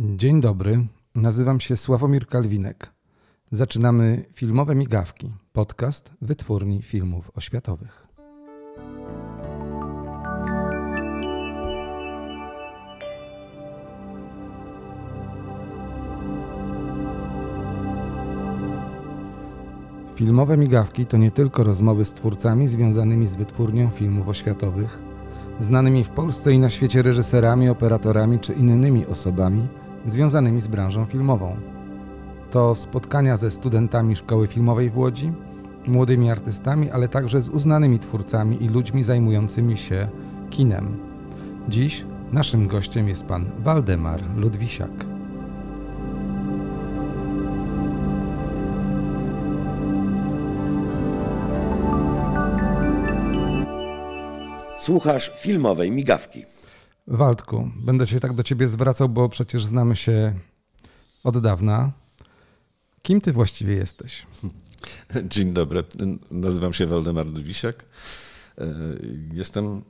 Dzień dobry, nazywam się Sławomir Kalwinek. Zaczynamy Filmowe Migawki, podcast wytwórni filmów oświatowych. Filmowe Migawki to nie tylko rozmowy z twórcami związanymi z wytwórnią filmów oświatowych, znanymi w Polsce i na świecie reżyserami, operatorami czy innymi osobami związanymi z branżą filmową. To spotkania ze studentami Szkoły Filmowej w Łodzi, młodymi artystami, ale także z uznanymi twórcami i ludźmi zajmującymi się kinem. Dziś naszym gościem jest pan Waldemar Ludwisiak. Słuchasz filmowej migawki. Waldku, będę się tak do ciebie zwracał, bo przecież znamy się od dawna. Kim ty właściwie jesteś? Dzień dobry, nazywam się Waldemar Dwisiak. Jestem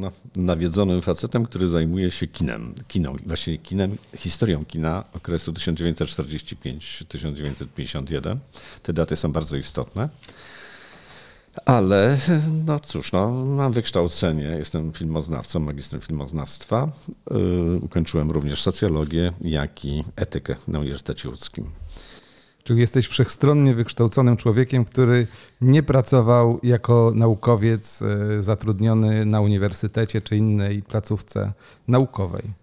no, nawiedzonym facetem, który zajmuje się kinem, kiną, właśnie kinem, historią kina okresu 1945-1951. Te daty są bardzo istotne. Ale no cóż, no, mam wykształcenie, jestem filmoznawcą, magistrem filmoznawstwa. Yy, ukończyłem również socjologię, jak i etykę na Uniwersytecie Łódzkim. Czyli jesteś wszechstronnie wykształconym człowiekiem, który nie pracował jako naukowiec yy, zatrudniony na uniwersytecie czy innej placówce naukowej.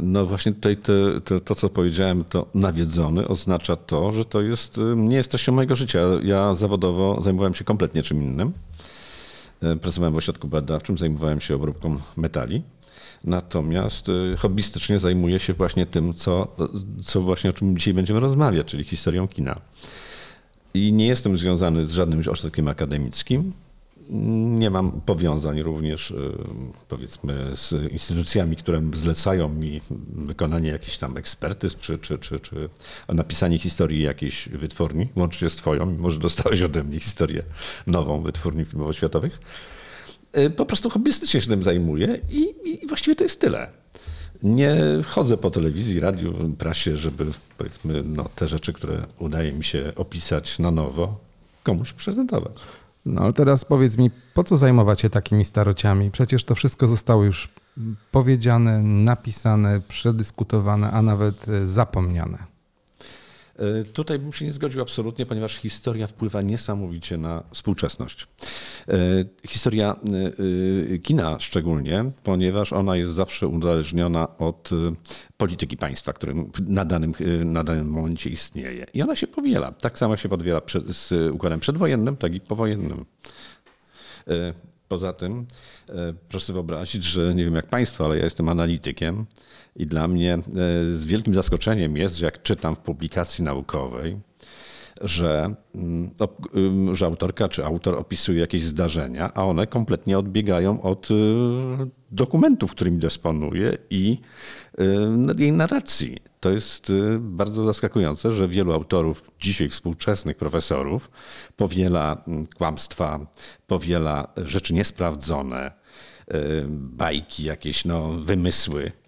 No właśnie tutaj to, to, to, co powiedziałem, to nawiedzony oznacza to, że to jest, nie jest treścią mojego życia. Ja zawodowo zajmowałem się kompletnie czym innym. Pracowałem w ośrodku badawczym, zajmowałem się obróbką metali. Natomiast hobbystycznie zajmuję się właśnie tym, co, co właśnie o czym dzisiaj będziemy rozmawiać, czyli historią kina. I nie jestem związany z żadnym ośrodkiem akademickim. Nie mam powiązań również, y, powiedzmy, z instytucjami, które zlecają mi wykonanie jakichś tam ekspertyz, czy, czy, czy, czy napisanie historii jakiejś wytwórni, łącznie z twoją, mimo że dostałeś ode mnie historię nową wytwórni filmowo-światowych. Y, po prostu hobbystycznie się tym zajmuję i, i właściwie to jest tyle. Nie chodzę po telewizji, radiu, prasie, żeby powiedzmy no, te rzeczy, które udaje mi się opisać na nowo, komuś prezentować. No ale teraz powiedz mi, po co zajmować się takimi starociami? Przecież to wszystko zostało już powiedziane, napisane, przedyskutowane, a nawet e, zapomniane. E, tutaj bym się nie zgodził absolutnie, ponieważ historia wpływa niesamowicie na współczesność. E, historia e, kina szczególnie, ponieważ ona jest zawsze uzależniona od polityki państwa, którym na danym, na danym momencie istnieje. I ona się powiela. Tak samo się podwiela z układem przedwojennym, tak i powojennym. Poza tym proszę wyobrazić, że nie wiem jak państwo, ale ja jestem analitykiem i dla mnie e, z wielkim zaskoczeniem jest, że jak czytam w publikacji naukowej, że, mm, że autorka czy autor opisuje jakieś zdarzenia, a one kompletnie odbiegają od e, dokumentów, którymi dysponuje i e, jej narracji. To jest bardzo zaskakujące, że wielu autorów, dzisiaj współczesnych profesorów, powiela mm, kłamstwa, powiela rzeczy niesprawdzone, bajki, jakieś no, wymysły Y,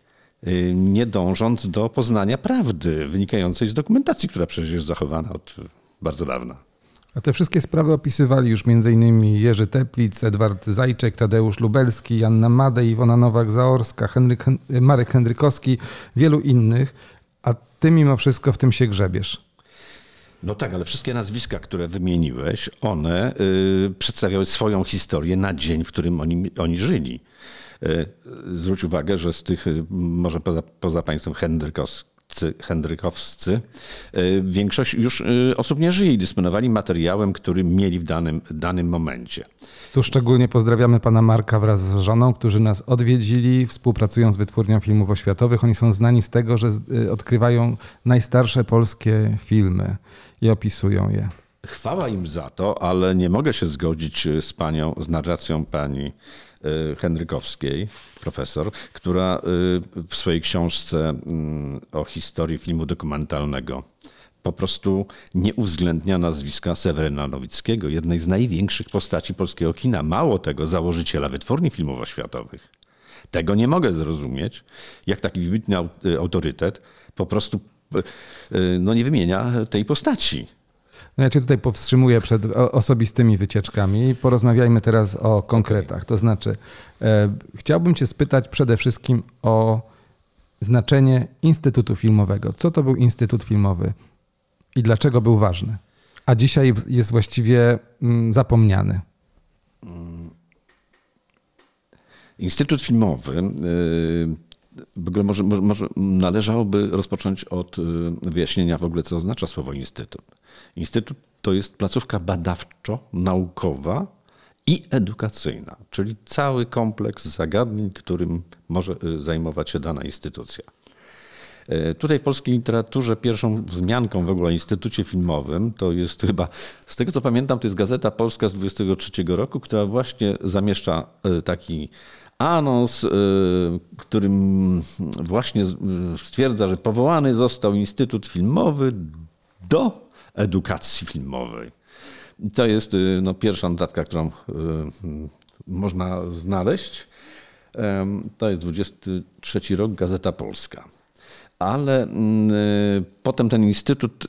nie dążąc do poznania prawdy wynikającej z dokumentacji, która przecież jest zachowana od bardzo dawna. A te wszystkie sprawy opisywali już m.in. Jerzy Teplic, Edward Zajczek, Tadeusz Lubelski, Janna Madej, Iwona Nowak-Zaorska, Henryk, Marek Hendrykowski, wielu innych, a ty mimo wszystko w tym się grzebiesz. No tak, ale wszystkie nazwiska, które wymieniłeś, one y, przedstawiały swoją historię na dzień, w którym oni, oni żyli. E, zwróć uwagę, że z tych, e, może poza, poza państwem Hendrykowscy, e, większość już osób nie żyje i dysponowali materiałem, który mieli w danym, danym momencie. Tu szczególnie pozdrawiamy pana Marka wraz z żoną, którzy nas odwiedzili, współpracują z Wytwórnią Filmów Oświatowych. Oni są znani z tego, że odkrywają najstarsze polskie filmy i opisują je. Chwała im za to, ale nie mogę się zgodzić z panią, z narracją pani Y, Henrykowskiej, profesor, która y, w swojej książce mm, o historii filmu dokumentalnego po prostu nie uwzględnia nazwiska Seweryna Nowickiego, jednej z największych postaci polskiego kina. Mało tego, założyciela wytwórni filmowo-światowych. Tego nie mogę zrozumieć, jak taki wybitny autorytet po prostu no, nie wymienia tej postaci. No ja cię tutaj powstrzymuję przed osobistymi wycieczkami. Porozmawiajmy teraz o konkretach. To znaczy, e, chciałbym cię spytać przede wszystkim o znaczenie Instytutu Filmowego. Co to był Instytut Filmowy i dlaczego był ważny? A dzisiaj jest właściwie mm, zapomniany. Instytut Filmowy y, w ogóle może, może, należałoby rozpocząć od y, wyjaśnienia w ogóle, co oznacza słowo instytut. Instytut to jest placówka badawczo-naukowa i edukacyjna, czyli cały kompleks zagadnień, którym może y, zajmować się dana instytucja. Y, tutaj w polskiej literaturze pierwszą wzmianką w ogóle o Instytucie Filmowym to jest chyba, z tego co pamiętam, to jest Gazeta Polska z 23 roku, która właśnie zamieszcza taki anons, y, którym właśnie stwierdza, że powołany został Instytut Filmowy do edukacji filmowej. To jest y, no, pierwsza notatka, którą y, można znaleźć. To jest 23 rok, Gazeta Polska. Ale potem ten instytut,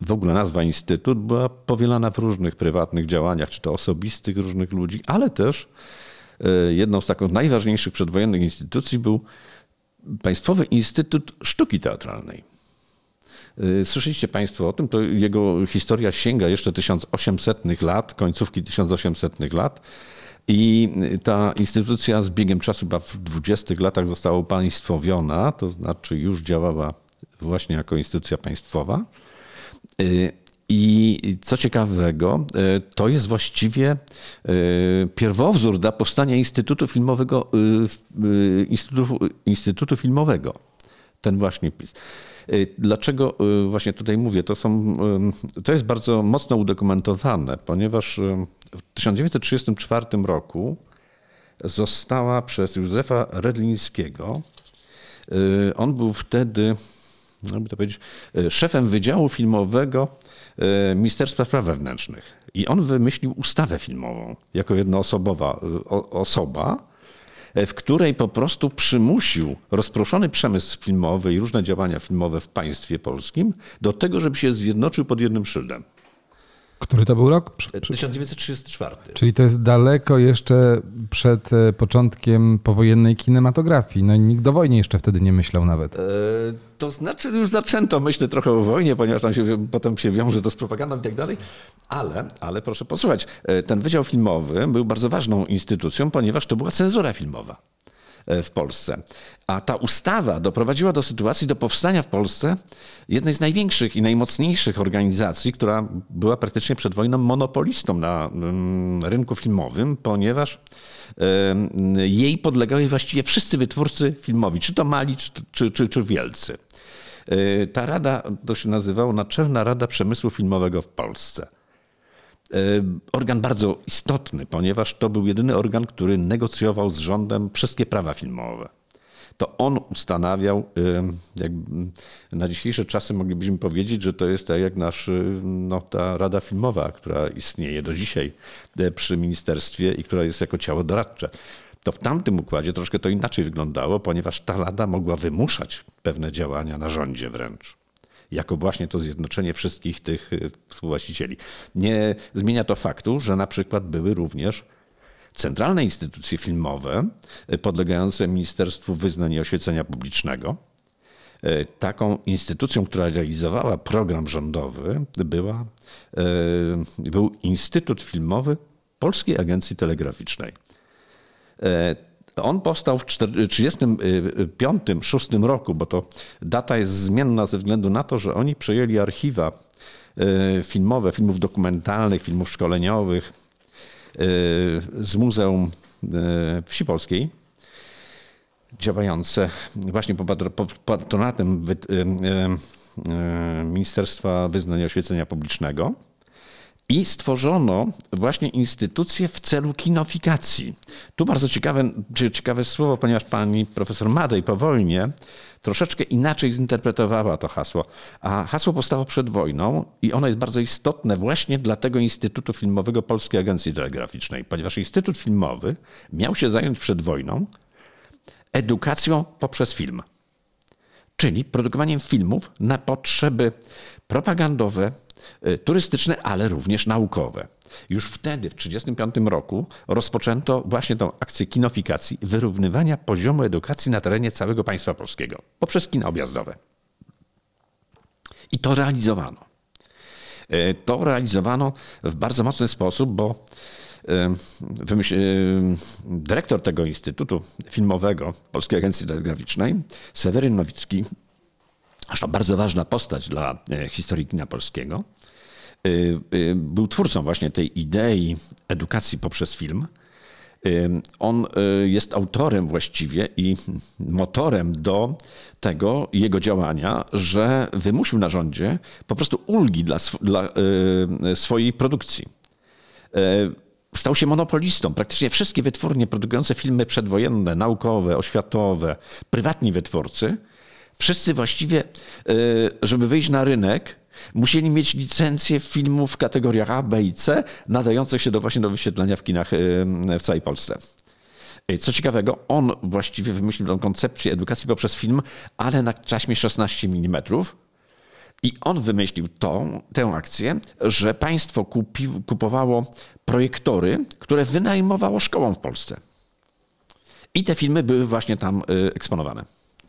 w ogóle nazwa instytut, była powielana w różnych prywatnych działaniach, czy to osobistych różnych ludzi, ale też jedną z takich najważniejszych przedwojennych instytucji był Państwowy Instytut Sztuki Teatralnej. E, słyszeliście Państwo o tym? To jego historia sięga jeszcze 1800 lat, końcówki 1800 lat. I ta instytucja z biegiem czasu, chyba w 20 latach została upaństwowiona, to znaczy już działała właśnie jako instytucja państwowa. I co ciekawego, e, to jest właściwie e, pierwowzór dla powstania Instytutu Filmowego, e, Instytutu, Instytutu Filmowego. Ten właśnie PiS. Dlaczego właśnie tutaj mówię? To, są, to jest bardzo mocno udokumentowane, ponieważ w 1934 roku została przez Józefa Redlińskiego, on był wtedy, jakby to powiedzieć, szefem Wydziału Filmowego E, Ministerstwa Spraw Wewnętrznych. I on wymyślił ustawę filmową jako jednoosobowa e, osoba, e, w której po prostu przymusił rozproszony przemysł filmowy i różne działania filmowe w państwie polskim do tego, żeby się zjednoczył pod jednym szyldem. Który to był rok? 1934. Czyli to jest daleko jeszcze przed e, początkiem powojennej kinematografii. No i nikt do wojny jeszcze wtedy nie myślał nawet. E, to znaczy już zaczęto myśleć trochę o wojnie, ponieważ tam się, potem się wiąże to z propagandą i tak dalej. Ale, ale proszę posłuchać, e, ten Wydział Filmowy był bardzo ważną instytucją, ponieważ to była cenzura filmowa. E, w Polsce. A ta ustawa doprowadziła do sytuacji, do powstania w Polsce jednej z największych i najmocniejszych organizacji, która była praktycznie przed wojną monopolistą na mm, rynku filmowym, ponieważ jej podlegały właściwie wszyscy wytwórcy filmowi, czy to mali, czy, czy, czy, czy wielcy. E, ta rada to się nazywało Naczelna Rada Przemysłu Filmowego w Polsce. E, organ bardzo istotny, ponieważ to był jedyny organ, który negocjował z rządem wszystkie prawa filmowe. To on ustanawiał, na dzisiejsze czasy moglibyśmy powiedzieć, że to jest tak jak nasz, no, ta Rada Filmowa, która istnieje do dzisiaj przy ministerstwie i która jest jako ciało doradcze. To w tamtym układzie troszkę to inaczej wyglądało, ponieważ ta Rada mogła wymuszać pewne działania na rządzie wręcz jako właśnie to zjednoczenie wszystkich tych y, współwłaścicieli. Nie zmienia to faktu, że na przykład były również centralne instytucje filmowe y, podlegające Ministerstwu Wyznań i Oświecenia Publicznego. Y, taką instytucją, która realizowała program rządowy, była, był Instytut Filmowy Polskiej Agencji Telegraficznej. On powstał w 1935-1936 roku, bo to data jest zmienna ze względu na to, że oni przejęli archiwa e, filmowe, filmów dokumentalnych, filmów szkoleniowych z Muzeum Wsi Polskiej, działające właśnie pod patronatem Ministerstwa Wyznań i Oświecenia Publicznego. I stworzono właśnie instytucję w celu kinofikacji. Tu bardzo ciekawe, ciekawe słowo, ponieważ pani profesor Madej po wojnie troszeczkę inaczej zinterpretowała to hasło. A hasło powstało przed wojną i ono jest bardzo istotne właśnie dla tego Instytutu Filmowego Polskiej Agencji Telegraficznej, ponieważ Instytut Filmowy miał się zająć przed wojną edukacją poprzez film. Czyli produkowaniem filmów na potrzeby propagandowe, turystyczne, ale również naukowe. Już wtedy, w 1935 roku, rozpoczęto właśnie tą akcję kinofikacji, wyrównywania poziomu edukacji na terenie całego państwa polskiego poprzez kina objazdowe. I to realizowano. E, to realizowano w bardzo mocny sposób, bo e, dyrektor tego Instytutu Filmowego Polskiej Agencji Telegraficznej, Seweryn Nowicki, zresztą bardzo ważna postać dla historii kina polskiego, był twórcą właśnie tej idei edukacji poprzez film. On jest autorem właściwie i motorem do tego jego działania, że wymusił na rządzie po prostu ulgi dla, dla swojej produkcji. Stał się monopolistą. Praktycznie wszystkie wytwórnie produkujące filmy przedwojenne, naukowe, oświatowe, prywatni wytwórcy, wszyscy właściwie, żeby wyjść na rynek, musieli mieć licencję filmów w kategoriach A, B i C, nadających się do właśnie do wyświetlania w kinach w całej Polsce. Co ciekawego, on właściwie wymyślił tę koncepcję edukacji poprzez film, ale na czaśmie 16 mm. I on wymyślił tą, tę akcję, że państwo kupi, kupowało projektory, które wynajmowało szkołom w Polsce. I te filmy były właśnie tam eksponowane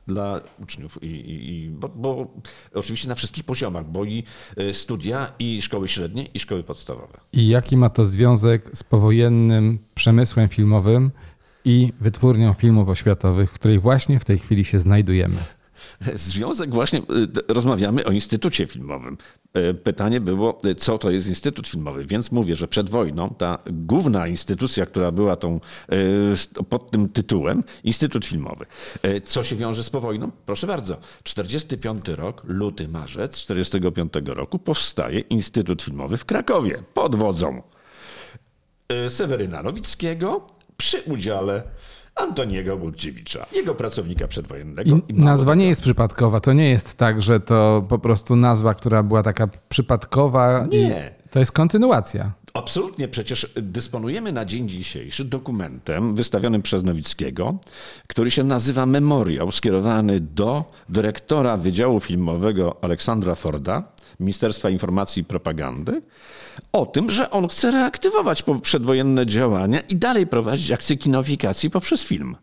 dla uczniów, i, i, bo, bo, oczywiście na wszystkich poziomach, bo i y, studia, i szkoły średnie, i szkoły podstawowe. I jaki ma to związek z powojennym przemysłem filmowym i wytwórnią filmów oświatowych, w której właśnie w tej chwili się znajdujemy? Związek właśnie, y, rozmawiamy o Instytucie Filmowym. Y, pytanie było, y, co to jest Instytut Filmowy, więc mówię, że przed wojną ta główna instytucja, która była tą, pod tym tytułem, Instytut Filmowy. Co się wiąże z powojną? Proszę bardzo, 45 rok, luty, marzec 45 roku powstaje Instytut Filmowy w Krakowie pod wodzą Seweryna Nowickiego przy udziale Antoniego Górdziewicza, jego pracownika przedwojennego. I, nazwa nie jest przypadkowa. To nie jest tak, że to po prostu nazwa, która była taka przypadkowa. Nie. To jest kontynuacja. Absolutnie, przecież dysponujemy na dzień dzisiejszy dokumentem wystawionym przez Nowickiego, który się nazywa Memoriał, skierowany do dyrektora Wydziału Filmowego Aleksandra Forda, Ministerstwa Informacji i Propagandy, o tym, że on chce reaktywować przedwojenne działania i dalej prowadzić akcję kinofikacji poprzez film.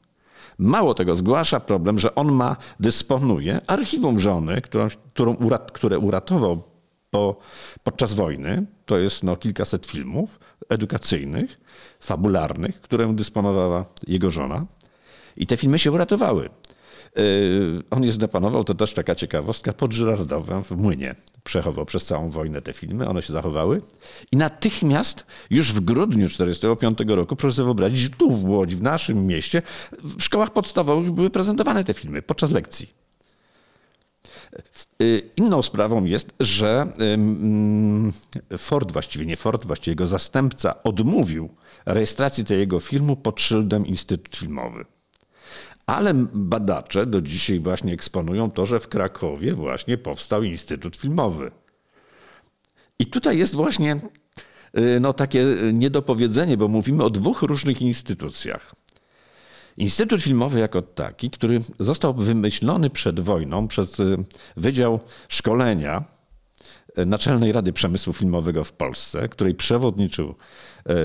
Mało tego, zgłasza problem, że on ma, dysponuje archiwum żony, którą, którą urat, które uratował po, podczas wojny. To jest no, kilkaset filmów edukacyjnych, fabularnych, którym dysponowała jego żona. I te filmy się uratowały. Yy, on je zdepanował, to też taka ciekawostka, pod Żyrardowem w Młynie. Przechował przez całą wojnę te filmy, one się zachowały. I natychmiast, już w grudniu 1945 roku, proszę sobie wyobrazić, tu w Łodzi, w naszym mieście, w szkołach podstawowych były prezentowane te filmy podczas lekcji. Yy, inną sprawą jest, że Ford, właściwie nie Ford, właściwie jego zastępca odmówił rejestracji tego filmu pod szyldem Instytut Filmowy. Ale badacze do dzisiaj właśnie eksponują to, że w Krakowie właśnie powstał Instytut Filmowy. I tutaj jest właśnie y, no, takie niedopowiedzenie, bo mówimy o dwóch różnych instytucjach. Instytut Filmowy jako taki, który został wymyślony przed wojną przez y, Wydział Szkolenia y, Naczelnej Rady Przemysłu Filmowego w Polsce, której przewodniczył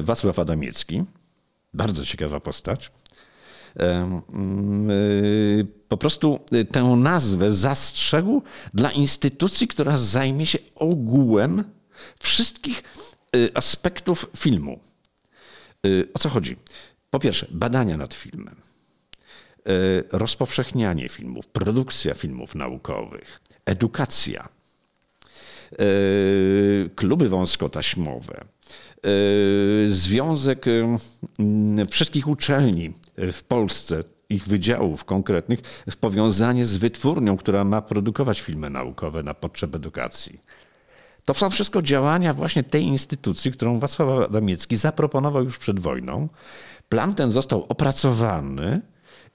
Wacław Adamiecki. Bardzo ciekawa postać. Y, po prostu y, tę nazwę zastrzegł dla instytucji, która zajmie się ogółem wszystkich y, aspektów filmu. O co chodzi? Po pierwsze, badania nad filmem, rozpowszechnianie filmów, produkcja filmów naukowych, edukacja, kluby wąskotaśmowe, Związek wszystkich uczelni w Polsce, ich wydziałów konkretnych, powiązanie z wytwórnią, która ma produkować filmy naukowe na potrzeby edukacji. To są wszystko działania właśnie tej instytucji, którą Wacław Adamiecki zaproponował już przed wojną. Plan ten został opracowany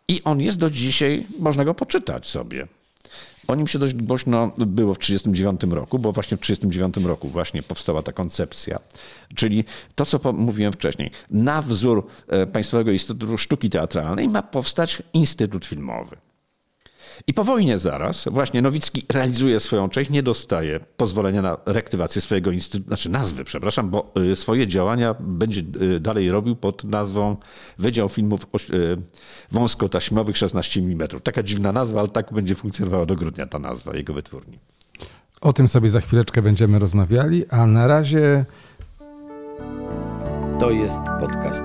i on jest do dzisiaj, można go poczytać sobie. O nim się dość głośno było w 1939 roku, bo właśnie w 1939 roku właśnie powstała ta koncepcja. Czyli to, co mówiłem wcześniej. Na wzór e, Państwowego Instytutu Sztuki Teatralnej ma powstać Instytut Filmowy. I po wojnie zaraz właśnie Nowicki realizuje swoją część, nie dostaje pozwolenia na reaktywację swojego instytutu, znaczy nazwy, przepraszam, bo y, swoje działania będzie y, dalej robił pod nazwą Wydział Filmów y, Wąskotaśmowych 16 mm. Taka dziwna nazwa, ale tak będzie funkcjonowała do grudnia ta nazwa jego wytwórni. O tym sobie za chwileczkę będziemy rozmawiali, a na razie. To jest podcast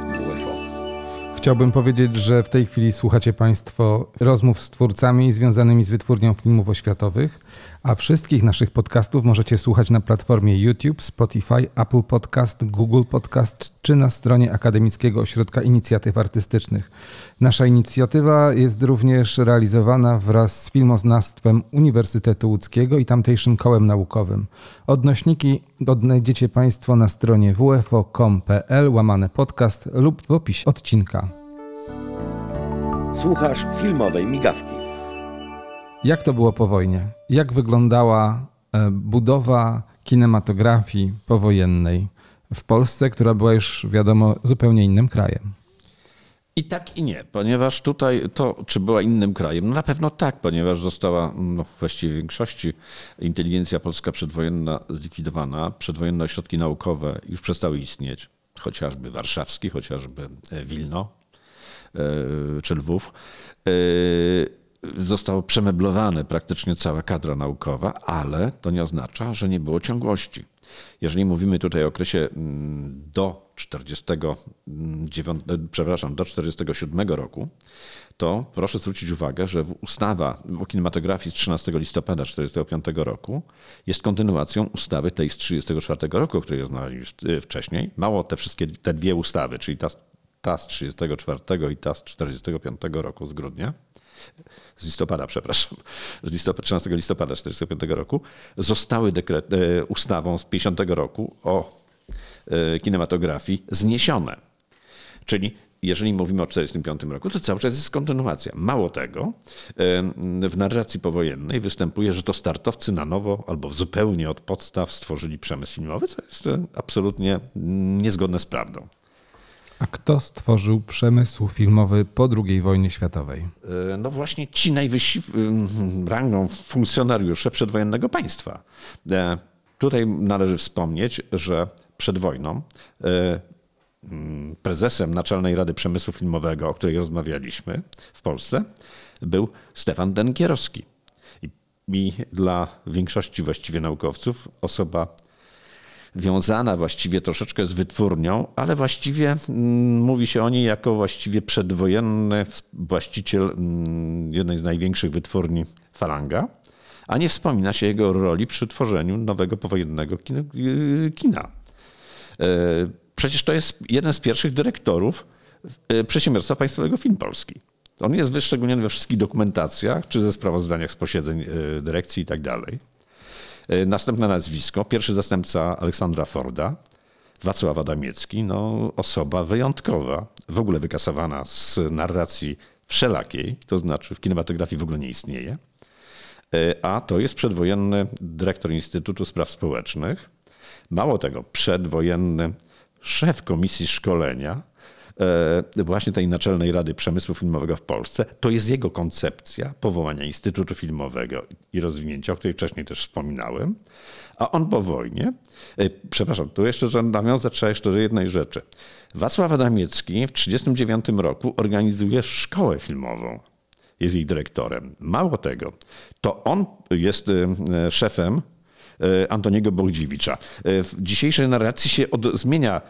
Chciałbym powiedzieć, że w tej chwili słuchacie Państwo rozmów z twórcami związanymi z wytwórnią filmów oświatowych, a wszystkich naszych podcastów możecie słuchać na platformie YouTube, Spotify, Apple Podcast, Google Podcast czy na stronie Akademickiego Ośrodka Inicjatyw Artystycznych. Nasza inicjatywa jest również realizowana wraz z filmoznawstwem Uniwersytetu Łódzkiego i tamtejszym kołem naukowym. Odnośniki odnajdziecie Państwo na stronie wfo.com.pl łamane podcast lub w opisie odcinka. Słuchasz filmowej migawki. Jak to było po wojnie? Jak wyglądała e, budowa kinematografii powojennej w Polsce, która była już, wiadomo, zupełnie innym krajem? I tak i nie, ponieważ tutaj to, czy była innym krajem, no na pewno tak, ponieważ została no, właściwie w większości inteligencja polska przedwojenna zlikwidowana, przedwojenne ośrodki naukowe już przestały istnieć, chociażby warszawski, chociażby e, Wilno e, czy Lwów zostało przemeblowane praktycznie cała kadra naukowa, ale to nie oznacza, że nie było ciągłości. Jeżeli mówimy tutaj o okresie mm, do 49, przepraszam, do 47 roku, to proszę zwrócić uwagę, że ustawa o kinematografii z 13 listopada 1945 roku jest kontynuacją ustawy tej z 1934 roku, o której rozmawialiśmy wcześniej. Mało te wszystkie, te dwie ustawy, czyli ta, ta z 1934 i ta z 1945 roku z grudnia, z listopada, przepraszam, z listopad, 13 listopada 1945 roku, zostały dekret, e, ustawą z 50 roku o e, kinematografii zniesione. Czyli jeżeli mówimy o 1945 roku, to cały czas jest kontynuacja. Mało tego, e, w narracji powojennej występuje, że to startowcy na nowo albo zupełnie od podstaw stworzyli przemysł filmowy, co jest absolutnie niezgodne z prawdą. A kto stworzył przemysł filmowy po II wojnie światowej? E, no właśnie ci najwyżsi rangą funkcjonariusze przedwojennego państwa. E, tutaj należy wspomnieć, że przed wojną e, prezesem Naczelnej Rady Przemysłu Filmowego, o której rozmawialiśmy w Polsce, był Stefan Denkierowski. I dla większości właściwie naukowców osoba wiązana właściwie troszeczkę z wytwórnią, ale właściwie mm, mówi się o niej jako właściwie przedwojenny właściciel mm, jednej z największych wytwórni Falanga, a nie wspomina się jego roli przy tworzeniu nowego powojennego y, kina. E, przecież to jest jeden z pierwszych dyrektorów e, przedsiębiorstwa państwowego Film Polski. On jest wyszczególniony we wszystkich dokumentacjach, czy ze sprawozdaniach z posiedzeń e, dyrekcji i tak dalej. E, następne nazwisko, pierwszy zastępca Aleksandra Forda, Wacław Adamiecki, no, osoba wyjątkowa, w ogóle wykasowana z narracji wszelakiej, to znaczy w kinematografii w ogóle nie istnieje, e, a to jest przedwojenny dyrektor Instytutu Spraw Społecznych, mało tego, przedwojenny szef Komisji Szkolenia, właśnie tej Naczelnej Rady Przemysłu Filmowego w Polsce. To jest jego koncepcja powołania Instytutu Filmowego i rozwinięcia, o której wcześniej też wspominałem. A on po wojnie, e, przepraszam, tu jeszcze że nawiązać trzeba jeszcze do jednej rzeczy. Wacław Adamiecki w 1939 roku organizuje szkołę filmową. Jest jej dyrektorem. Mało tego, to on jest e, szefem E, Antoniego Bogdziewicza. E, w dzisiejszej narracji się od, zmienia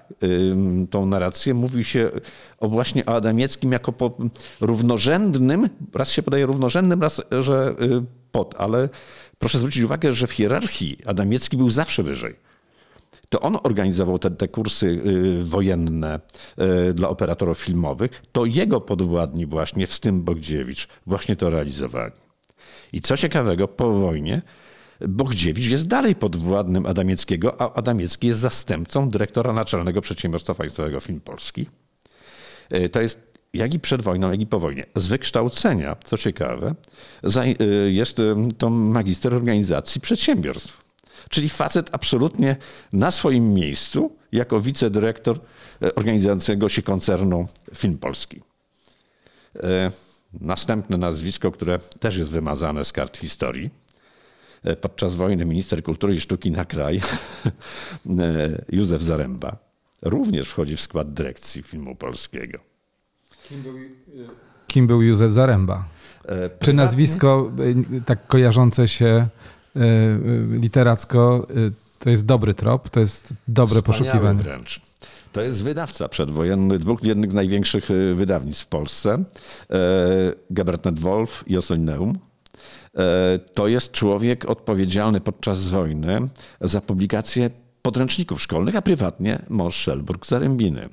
tą narrację. Mówi się o właśnie o Adamieckim jako po, równorzędnym, raz się podaje równorzędnym, raz, że y, pod, ale proszę zwrócić uwagę, że w hierarchii Adamiecki był zawsze wyżej. To on organizował te, te kursy y, wojenne y, dla operatorów filmowych. To jego podwładni właśnie, w tym Bogdziewicz, właśnie to realizowali. I co ciekawego, po wojnie Bogdziewicz jest dalej podwładnym Adamieckiego, a Adamiecki jest zastępcą dyrektora naczelnego Przedsiębiorstwa Państwowego Film Polski. E, to jest jak i przed wojną, jak i po wojnie. Z wykształcenia, co ciekawe, jest to magister organizacji przedsiębiorstw. Czyli facet absolutnie na swoim miejscu jako wicedyrektor organizującego się koncernu Film Polski. Następne nazwisko, które też jest wymazane z kart historii. Podczas wojny minister kultury i sztuki na kraj Józef Zaręba również wchodzi w skład dyrekcji filmu polskiego. Kim był, kim był Józef Zaręba? Czy nazwisko tak kojarzące się literacko to jest dobry trop, to jest dobre Wspaniały poszukiwanie? wręcz. To jest wydawca przedwojenny dwóch jednych z największych wydawnictw w Polsce. Gebretnet Wolf i Osolineum. To jest człowiek odpowiedzialny podczas wojny za publikację podręczników szkolnych, a prywatnie mąż Szelburg Zarębiny.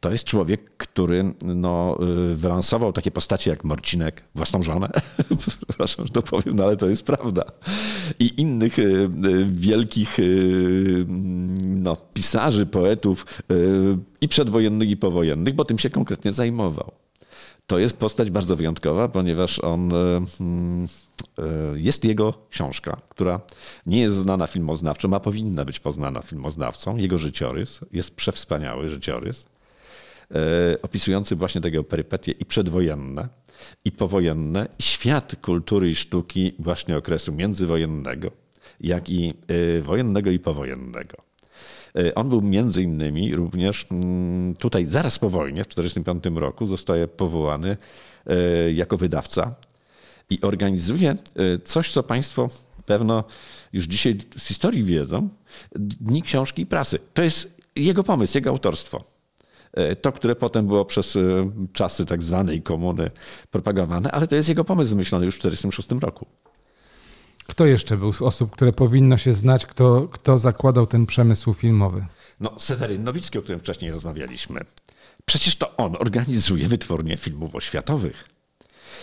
To jest człowiek, który no, wylansował takie postacie jak Morcinek, własną żonę, przepraszam, że to powiem, no ale to jest prawda, i innych wielkich no, pisarzy, poetów i przedwojennych, i powojennych, bo tym się konkretnie zajmował. To jest postać bardzo wyjątkowa, ponieważ on jest jego książka, która nie jest znana filmoznawczą, a powinna być poznana filmoznawcą. Jego życiorys jest przewspaniały życiorys, opisujący właśnie tego perypetie i przedwojenne, i powojenne, i świat kultury i sztuki właśnie okresu międzywojennego, jak i wojennego i powojennego. On był między innymi również tutaj zaraz po wojnie, w 1945 roku, zostaje powołany jako wydawca i organizuje coś, co Państwo pewno już dzisiaj z historii wiedzą, Dni Książki i Prasy. To jest jego pomysł, jego autorstwo. To, które potem było przez czasy tak zwanej komuny propagowane, ale to jest jego pomysł wymyślony już w 1946 roku. Kto jeszcze był z osób, które powinno się znać, kto, kto zakładał ten przemysł filmowy? No, Seweryn Nowicki, o którym wcześniej rozmawialiśmy. Przecież to on organizuje wytwórnie filmów oświatowych.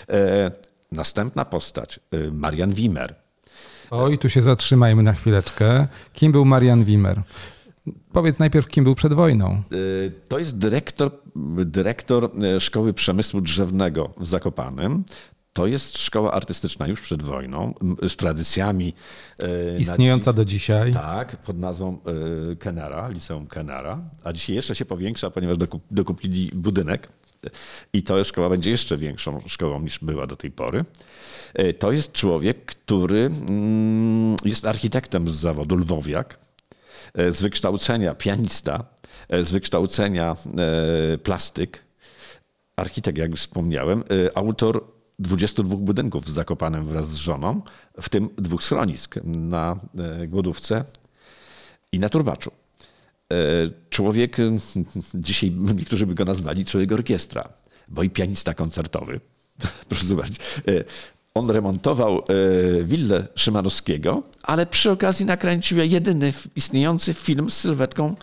E, następna postać, Marian Wimmer. Oj, tu się zatrzymajmy na chwileczkę. Kim był Marian Wimmer? Powiedz najpierw, kim był przed wojną. To jest dyrektor, dyrektor Szkoły Przemysłu Drzewnego w Zakopanem. To jest szkoła artystyczna już przed wojną, z tradycjami. Istniejąca do dzisiaj. Tak, pod nazwą Kenara, Liceum Kenara. A dzisiaj jeszcze się powiększa, ponieważ dokupili budynek. I to szkoła będzie jeszcze większą szkołą niż była do tej pory. To jest człowiek, który jest architektem z zawodu, lwowiak, z wykształcenia pianista, z wykształcenia plastyk, architekt, jak już wspomniałem, autor 22 budynków z Zakopanem wraz z żoną, w tym dwóch schronisk na Głodówce i na Turbaczu. Człowiek, dzisiaj niektórzy by go nazwali człowiek orkiestra, bo i pianista koncertowy. Proszę zobaczyć. On remontował willę Szymanowskiego, ale przy okazji nakręcił jedyny istniejący film z sylwetką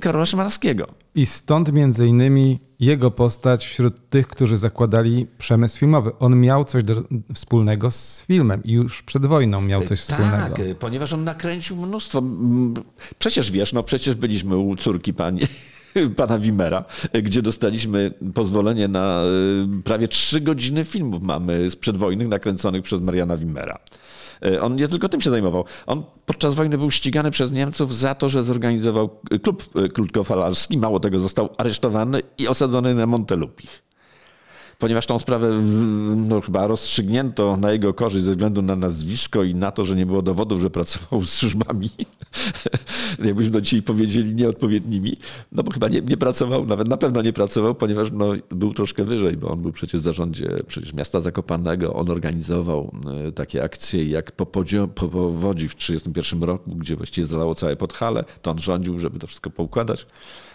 Karola Szymanowskiego. I stąd między innymi jego postać wśród tych, którzy zakładali przemysł filmowy. On miał coś do, wspólnego z filmem i już przed wojną miał coś tak, wspólnego. Tak, ponieważ on nakręcił mnóstwo. Przecież wiesz, no przecież byliśmy u córki pani pana Wimera, gdzie dostaliśmy pozwolenie na prawie trzy godziny filmów mamy z przedwojnych nakręconych przez Mariana Wimera. On nie tylko tym się zajmował. On podczas wojny był ścigany przez Niemców za to, że zorganizował klub krótkofalarski. Mało tego, został aresztowany i osadzony na Montelupich. Ponieważ tą sprawę no, chyba rozstrzygnięto na jego korzyść ze względu na nazwisko i na to, że nie było dowodów, że pracował z służbami, jakbyśmy do dzisiaj powiedzieli, nieodpowiednimi. No bo chyba nie, nie, pracował, nawet na pewno nie pracował, ponieważ no, był troszkę wyżej, bo on był przecież w zarządzie przecież miasta Zakopanego. On organizował takie akcje jak po, podzio, po powodzi w 1931 roku, gdzie właściwie zalało całe Podhale. To on rządził, żeby to wszystko poukładać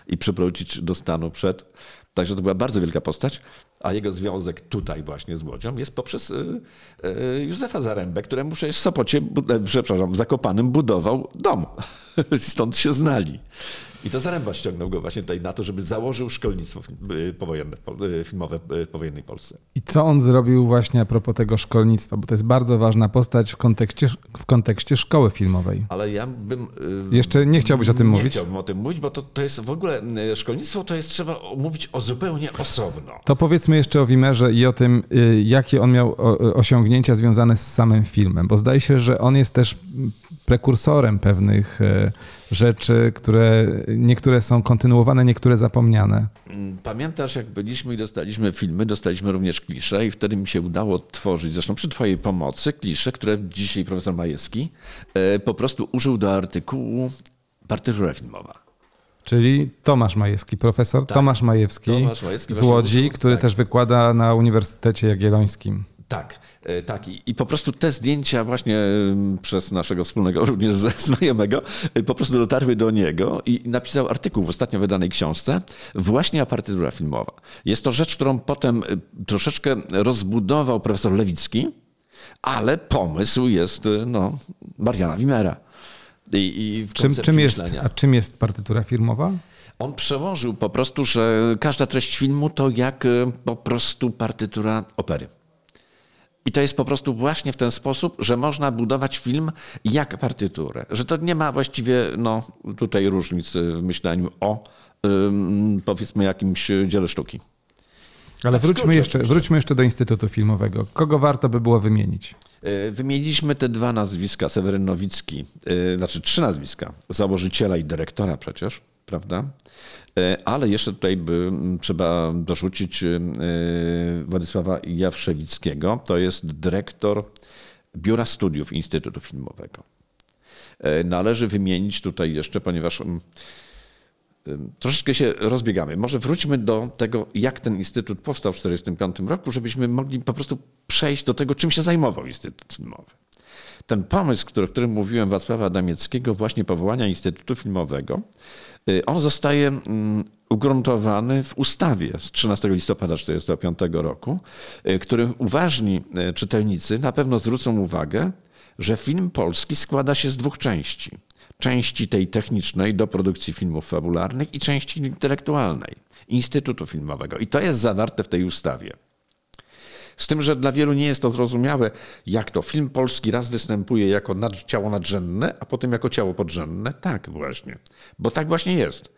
i przeprowadzić do stanu przed. Także to była bardzo wielka postać, a jego związek tutaj właśnie z Łodzią jest poprzez Józefa Zarębę, któremu przecież w Sopocie, przepraszam, w Zakopanym budował dom. Stąd się znali. I to Zaręba ściągnął go właśnie tutaj na to, żeby założył szkolnictwo y, powojenne, y, filmowe w powojennej Polsce. I co on zrobił właśnie a propos tego szkolnictwa? Bo to jest bardzo ważna postać w kontekście, w kontekście szkoły filmowej. Ale ja bym... Jeszcze nie chciałbyś o tym nie mówić? Nie chciałbym o tym mówić, bo to, to jest w ogóle... Szkolnictwo to jest trzeba mówić o zupełnie osobno. To powiedzmy jeszcze o Wimerze i o tym, jakie on miał osiągnięcia związane z samym filmem, bo zdaje się, że on jest też prekursorem pewnych rzeczy, które niektóre są kontynuowane, niektóre zapomniane. Mm, pamiętasz, jak byliśmy i dostaliśmy filmy, dostaliśmy również klisze i wtedy mi się udało tworzyć, zresztą przy twojej pomocy, klisze, które dzisiaj profesor Majewski e, po prostu użył do artykułu partytura filmowa. Czyli Tomasz Majewski, profesor tak. Tomasz Majewski, Tomasz Majewski z Łodzi, który tak. też wykłada na Uniwersytecie Jagiellońskim. Tak, e, tak. I, I, po prostu te zdjęcia właśnie przez naszego wspólnego również znajomego e, po prostu dotarły do niego i napisał artykuł w ostatnio wydanej książce właśnie a partytura filmowa. Jest to rzecz, którą potem e, troszeczkę rozbudował profesor Lewicki, ale pomysł jest no, Mariana Wimera. I, i czym, czym jest, a czym jest partytura filmowa? On przełożył po prostu, że każda treść filmu to jak po prostu partytura opery. I to jest po prostu właśnie w ten sposób, że można budować film jak partyturę. Że to nie ma właściwie no, tutaj różnic w myśleniu o powiedzmy jakimś dziele sztuki. Ale wróćmy jeszcze, wróćmy jeszcze do Instytutu Filmowego. Kogo warto by było wymienić? E, wymieniliśmy te dwa nazwiska, Seweryn Nowicki, e, znaczy trzy nazwiska, założyciela i dyrektora przecież, prawda? E, ale jeszcze tutaj by trzeba dorzucić e, Władysława Jawrzewickiego. To jest dyrektor Biura Studiów Instytutu Filmowego. E, należy wymienić tutaj jeszcze, ponieważ troszeczkę się rozbiegamy. Może wróćmy do tego, jak ten instytut powstał w 1945 roku, żebyśmy mogli po prostu przejść do tego, czym się zajmował Instytut Filmowy. Ten pomysł, o którym mówiłem Wacława Damieckiego, właśnie powołania Instytutu Filmowego, on zostaje mm, ugruntowany w ustawie z 13 listopada 1945 roku, y, którym uważni y, czytelnicy na pewno zwrócą uwagę, że film polski składa się z dwóch części. Części tej technicznej do produkcji filmów fabularnych i części intelektualnej Instytutu Filmowego. I to jest zawarte w tej ustawie. Z tym, że dla wielu nie jest to zrozumiałe, jak to film polski raz występuje jako nad, ciało nadrzędne, a potem jako ciało podrzędne. Tak właśnie, bo tak właśnie jest.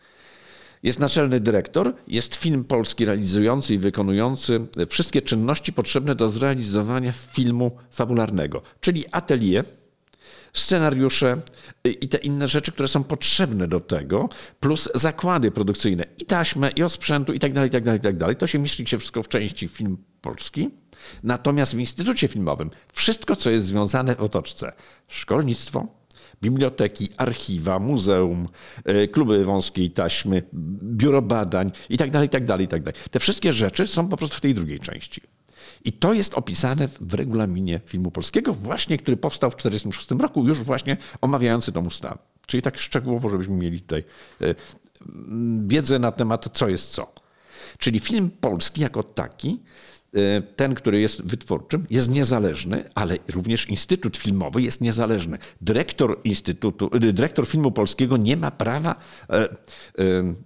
Jest naczelny dyrektor, jest film polski realizujący i wykonujący wszystkie czynności potrzebne do zrealizowania filmu fabularnego, czyli atelier, scenariusze i te inne rzeczy, które są potrzebne do tego, plus zakłady produkcyjne i taśmę, i osprzętu, i tak dalej, i tak dalej, i tak dalej. To się mieści się wszystko w części film polski. Natomiast w Instytucie Filmowym wszystko, co jest związane w otoczce, szkolnictwo, biblioteki, archiwa, muzeum, e, kluby wąskiej taśmy, biuro badań itd., itd., itd. Te wszystkie rzeczy są po prostu w tej drugiej części. I to jest opisane w regulaminie filmu polskiego, właśnie który powstał w 1946 roku, już właśnie omawiający tą ustawę. Czyli tak szczegółowo, żebyśmy mieli tutaj e, wiedzę na temat, co jest co. Czyli film polski jako taki ten, który jest wytwórczym, jest niezależny, ale również Instytut Filmowy jest niezależny. Dyrektor Instytutu, e, dyrektor filmu polskiego nie ma prawa e,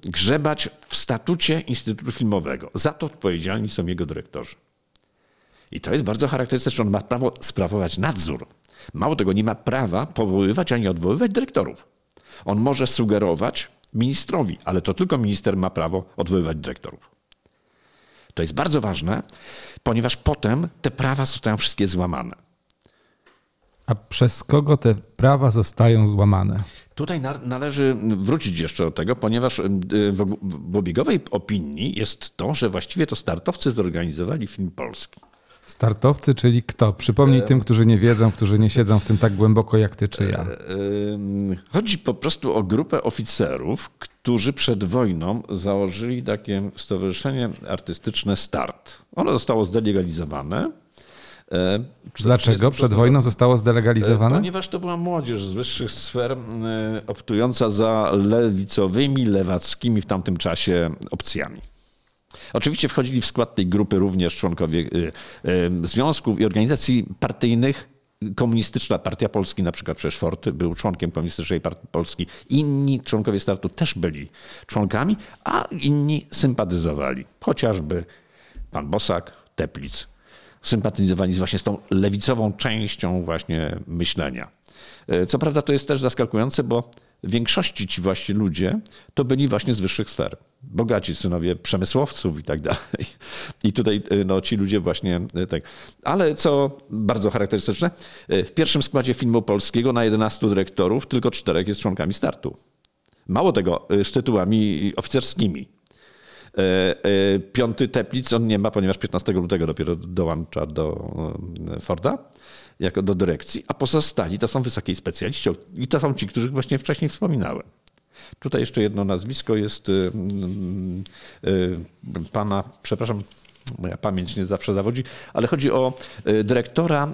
grzebać w statucie Instytutu Filmowego. Za to odpowiedzialni są jego dyrektorzy. I to jest bardzo charakterystyczne. On ma prawo sprawować nadzór. Mało tego, nie ma prawa powoływać ani odwoływać dyrektorów. On może sugerować ministrowi, ale to tylko minister ma prawo odwoływać dyrektorów. To jest bardzo ważne, ponieważ potem te prawa zostają wszystkie złamane. A przez kogo te prawa zostają złamane? Tutaj należy wrócić jeszcze do tego, ponieważ y, w obiegowej opinii jest to, że właściwie to startowcy zorganizowali film polski. Startowcy, czyli kto? Przypomnij e... tym, którzy nie wiedzą, którzy nie siedzą w tym tak głęboko jak ty czy ja. E... Chodzi po prostu o grupę oficerów, którzy przed wojną założyli takie stowarzyszenie artystyczne Start. Ono zostało zdelegalizowane. E, Dlaczego przed wojną zostało zdelegalizowane? Ponieważ to była młodzież z wyższych sfer optująca za lewicowymi, lewackimi w tamtym czasie opcjami. Oczywiście wchodzili w skład tej grupy również członkowie y, y, związków i organizacji partyjnych komunistyczna Partia Polski, na przykład przecież Ford był członkiem komunistycznej Partii Polski, inni członkowie startu też byli członkami, a inni sympatyzowali. Chociażby pan Bosak, Teplic, sympatyzowali właśnie z tą lewicową częścią właśnie myślenia. E, co prawda to jest też zaskakujące, bo większości ci właśnie ludzie to byli właśnie z wyższych sfer. Bogaci synowie przemysłowców i tak dalej. I tutaj e, no, ci ludzie właśnie e, tak. Ale co bardzo charakterystyczne, w pierwszym składzie filmu polskiego na 11 dyrektorów tylko czterech jest członkami startu. Mało tego, z tytułami oficerskimi. Piąty Teplic on nie ma, ponieważ 15 lutego dopiero dołącza do Forda jako do dyrekcji, a pozostali to są wysokiej specjaliści i to są ci, których właśnie wcześniej wspominałem. Tutaj jeszcze jedno nazwisko jest y, y, y, pana, przepraszam, moja pamięć nie zawsze zawodzi, ale chodzi o dyrektora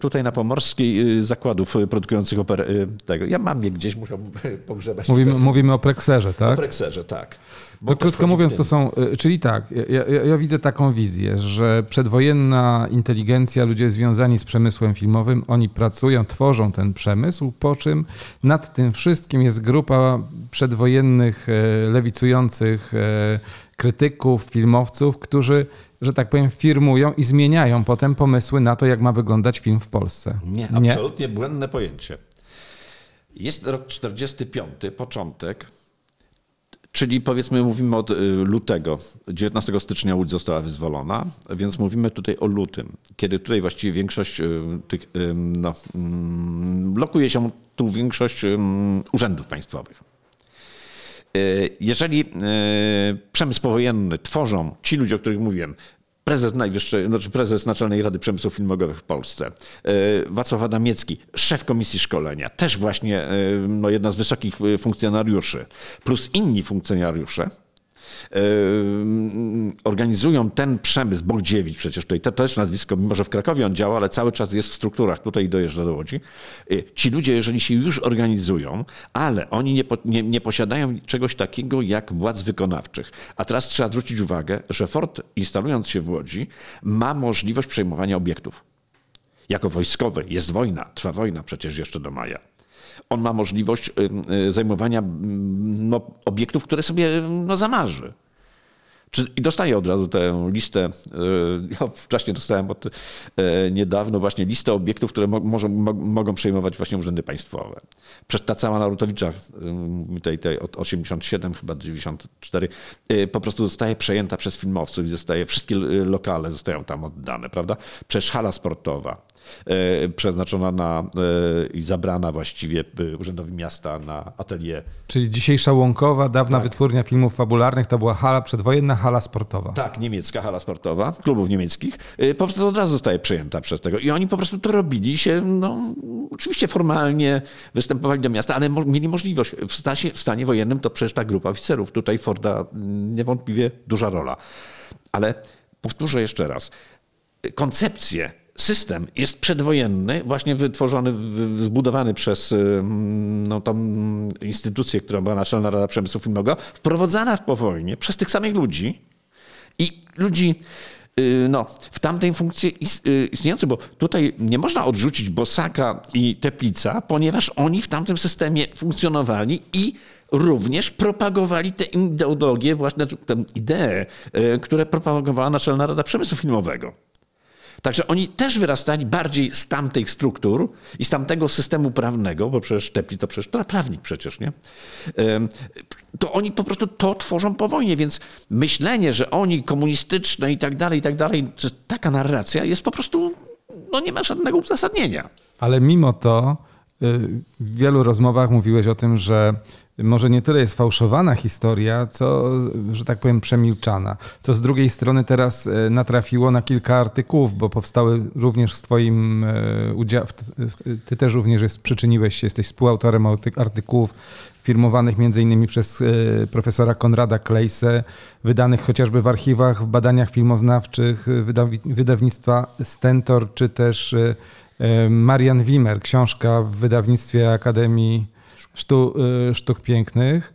tutaj na Pomorskiej zakładów produkujących oper tego. Ja mam je gdzieś, musiałbym pogrzebać. Mówimy, mówimy o Prekserze, tak? O Prekserze, tak. No, krótko mówiąc, to są, y, czyli tak, ja, ja, ja, widzę taką wizję, że przedwojenna inteligencja, ludzie związani z przemysłem filmowym, oni pracują, tworzą ten przemysł, po czym nad tym wszystkim jest grupa przedwojennych, lewicujących krytyków, filmowców, którzy że tak powiem, firmują i zmieniają potem pomysły na to, jak ma wyglądać film w Polsce. Nie, Nie? absolutnie błędne pojęcie. Jest rok 45, początek. Czyli powiedzmy mówimy od y, lutego, 19 stycznia Łódź została wyzwolona, więc mówimy tutaj o lutym, kiedy tutaj właściwie większość y, tych, y, no, mm, blokuje się tu większość urzędów państwowych. Jeżeli przemysł powojenny tworzą ci ludzie, o których mówiłem, prezes najwyższej, znaczy prezes Naczelnej Rady Przemysłu Filmowego w Polsce, e, Wacław Adamiecki, szef komisji szkolenia, też właśnie e, no, jedna z wysokich e, funkcjonariuszy, plus inni funkcjonariusze, organizują ten przemysł, Bogdziewicz przecież tutaj, to też nazwisko, mimo że w Krakowie on działa, ale cały czas jest w strukturach, tutaj dojeżdża do Łodzi. Ci ludzie, jeżeli się już organizują, ale oni nie, nie, nie posiadają czegoś takiego jak władz wykonawczych. A teraz trzeba zwrócić uwagę, że Ford instalując się w Łodzi ma możliwość przejmowania obiektów. Jako wojskowy jest wojna, trwa wojna przecież jeszcze do maja on ma możliwość y, zajmowania no, obiektów, które sobie no, zamarzy. I dostaję od razu tę listę, y, ja wcześniej dostałem od, y, niedawno właśnie listę obiektów, które mo, może, mo, mogą przejmować właśnie urzędy państwowe. Przecież ta cała Narutowicza, tej, tej od 87 chyba 94, po prostu zostaje przejęta przez filmowców i zostaje, wszystkie lokale zostają tam oddane, prawda? Przecież hala sportowa, przeznaczona na e, i zabrana właściwie e, Urzędowi Miasta na atelier. Czyli dzisiejsza Łąkowa, dawna tak. wytwórnia filmów fabularnych, to była hala przedwojenna, hala sportowa. Tak, niemiecka hala sportowa, klubów niemieckich. Po prostu od razu zostaje przejęta przez tego. I oni po prostu to robili się, no, oczywiście formalnie występowali do miasta, ale mieli możliwość. W stanie, w stanie wojennym to przecież ta grupa oficerów, tutaj Forda niewątpliwie duża rola. Ale powtórzę jeszcze raz. Koncepcje system jest przedwojenny, właśnie wytworzony, zbudowany przez no, tą instytucję, która była Naczelna Rada Przemysłu Filmowego, wprowadzana po wojnie przez tych samych ludzi i ludzi y, no, w tamtej funkcji y, istniejącej, bo tutaj nie można odrzucić Bosaka i Teplica, ponieważ oni w tamtym systemie funkcjonowali i również propagowali te ideologie, właśnie te idee, y, które propagowała Naczelna Rada Przemysłu Filmowego. Także oni też wyrastali bardziej z tamtych struktur i z tamtego systemu prawnego, bo przecież Tepli to przecież to prawnik przecież, nie? To oni po prostu to tworzą po wojnie, więc myślenie, że oni komunistyczne i tak dalej, i tak dalej, że taka narracja jest po prostu, no nie ma żadnego uzasadnienia. Ale mimo to y, w wielu rozmowach mówiłeś o tym, że może nie tyle jest fałszowana historia, co, że tak powiem, przemilczana. Co z drugiej strony teraz e, natrafiło na kilka artykułów, bo powstały również z Twoim e, udziałem, Ty też również jest, przyczyniłeś się, jesteś współautorem artykułów firmowanych innymi przez e, profesora Konrada Klejse, wydanych chociażby w archiwach, w badaniach filmoznawczych wydawnictwa Stentor, czy też Marian Wimmer, książka w wydawnictwie Akademii sztuk, y, sztuk pięknych.